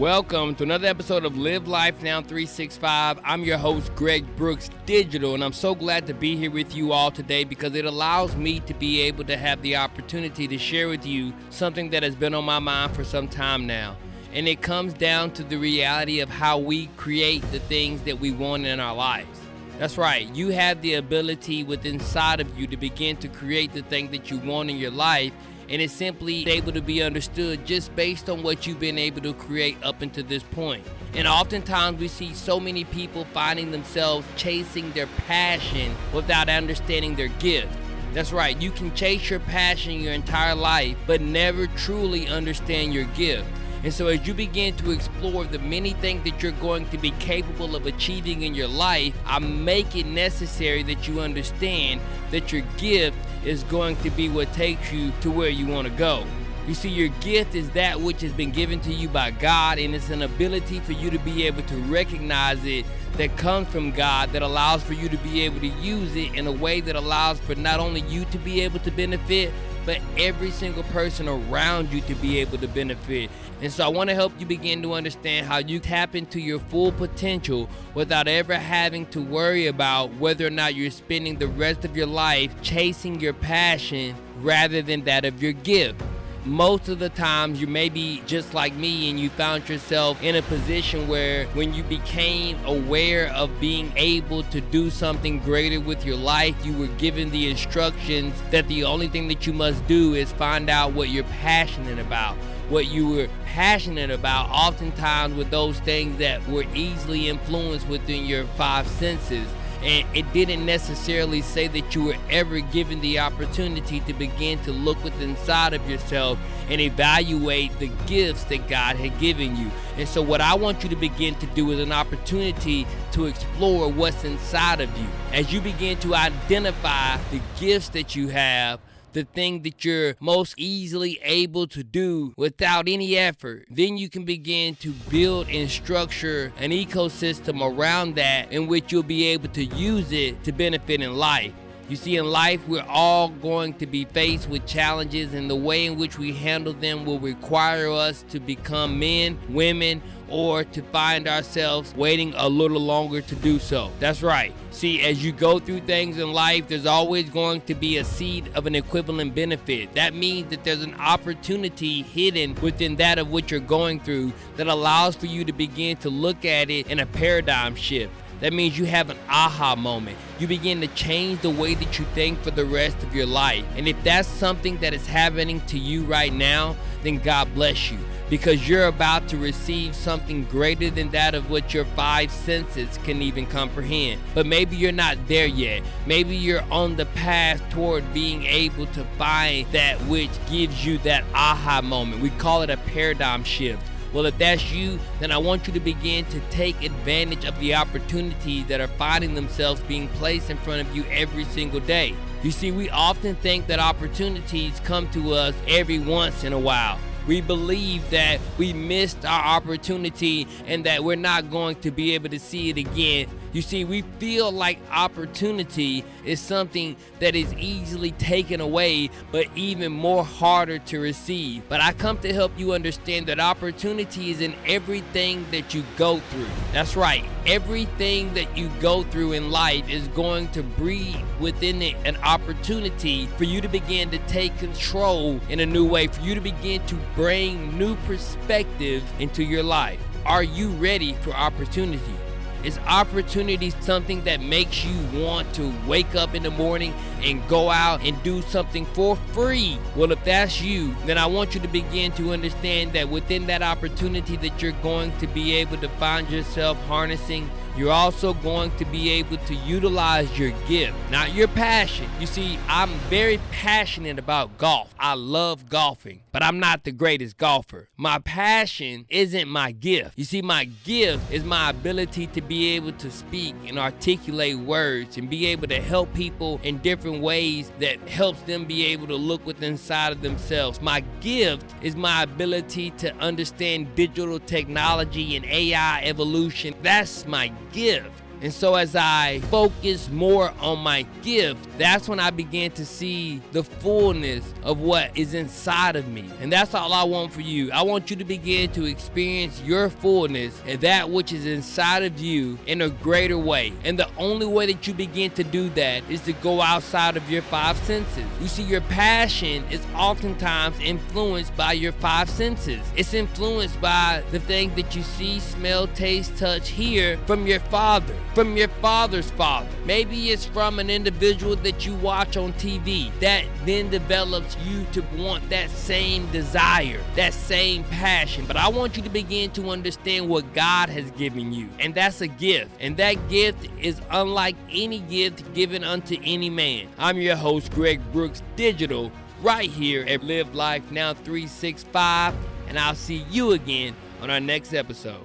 Welcome to another episode of Live Life Now 365. I'm your host, Greg Brooks Digital, and I'm so glad to be here with you all today because it allows me to be able to have the opportunity to share with you something that has been on my mind for some time now. And it comes down to the reality of how we create the things that we want in our lives. That's right, you have the ability within inside of you to begin to create the thing that you want in your life and it's simply able to be understood just based on what you've been able to create up until this point. And oftentimes we see so many people finding themselves chasing their passion without understanding their gift. That's right, you can chase your passion your entire life, but never truly understand your gift. And so, as you begin to explore the many things that you're going to be capable of achieving in your life, I make it necessary that you understand that your gift is going to be what takes you to where you want to go. You see, your gift is that which has been given to you by God, and it's an ability for you to be able to recognize it that comes from God that allows for you to be able to use it in a way that allows for not only you to be able to benefit, but every single person around you to be able to benefit. And so I want to help you begin to understand how you tap into your full potential without ever having to worry about whether or not you're spending the rest of your life chasing your passion rather than that of your gift most of the times you may be just like me and you found yourself in a position where when you became aware of being able to do something greater with your life you were given the instructions that the only thing that you must do is find out what you're passionate about what you were passionate about, oftentimes with those things that were easily influenced within your five senses. And it didn't necessarily say that you were ever given the opportunity to begin to look within inside of yourself and evaluate the gifts that God had given you. And so, what I want you to begin to do is an opportunity to explore what's inside of you. As you begin to identify the gifts that you have, the thing that you're most easily able to do without any effort, then you can begin to build and structure an ecosystem around that in which you'll be able to use it to benefit in life. You see, in life, we're all going to be faced with challenges, and the way in which we handle them will require us to become men, women, or to find ourselves waiting a little longer to do so. That's right. See, as you go through things in life, there's always going to be a seed of an equivalent benefit. That means that there's an opportunity hidden within that of what you're going through that allows for you to begin to look at it in a paradigm shift. That means you have an aha moment. You begin to change the way that you think for the rest of your life. And if that's something that is happening to you right now, then God bless you because you're about to receive something greater than that of what your five senses can even comprehend. But maybe you're not there yet. Maybe you're on the path toward being able to find that which gives you that aha moment. We call it a paradigm shift. Well, if that's you, then I want you to begin to take advantage of the opportunities that are finding themselves being placed in front of you every single day. You see, we often think that opportunities come to us every once in a while. We believe that we missed our opportunity and that we're not going to be able to see it again. You see, we feel like opportunity is something that is easily taken away, but even more harder to receive. But I come to help you understand that opportunity is in everything that you go through. That's right, everything that you go through in life is going to breed within it an opportunity for you to begin to take control in a new way, for you to begin to bring new perspective into your life. Are you ready for opportunity? Is opportunity something that makes you want to wake up in the morning and go out and do something for free? Well, if that's you, then I want you to begin to understand that within that opportunity that you're going to be able to find yourself harnessing you're also going to be able to utilize your gift, not your passion. You see, I'm very passionate about golf. I love golfing, but I'm not the greatest golfer. My passion isn't my gift. You see, my gift is my ability to be able to speak and articulate words and be able to help people in different ways that helps them be able to look within inside of themselves. My gift is my ability to understand digital technology and AI evolution. That's my gift. And so as I focus more on my gift, that's when I began to see the fullness of what is inside of me. And that's all I want for you. I want you to begin to experience your fullness and that which is inside of you in a greater way. And the only way that you begin to do that is to go outside of your five senses. You see, your passion is oftentimes influenced by your five senses. It's influenced by the things that you see, smell, taste, touch, hear from your father, from your father's father. Maybe it's from an individual that you watch on TV that then develops you to want that same desire, that same passion. But I want you to begin to understand what God has given you, and that's a gift. And that gift is unlike any gift given unto any man. I'm your host, Greg Brooks Digital, right here at Live Life Now 365, and I'll see you again on our next episode.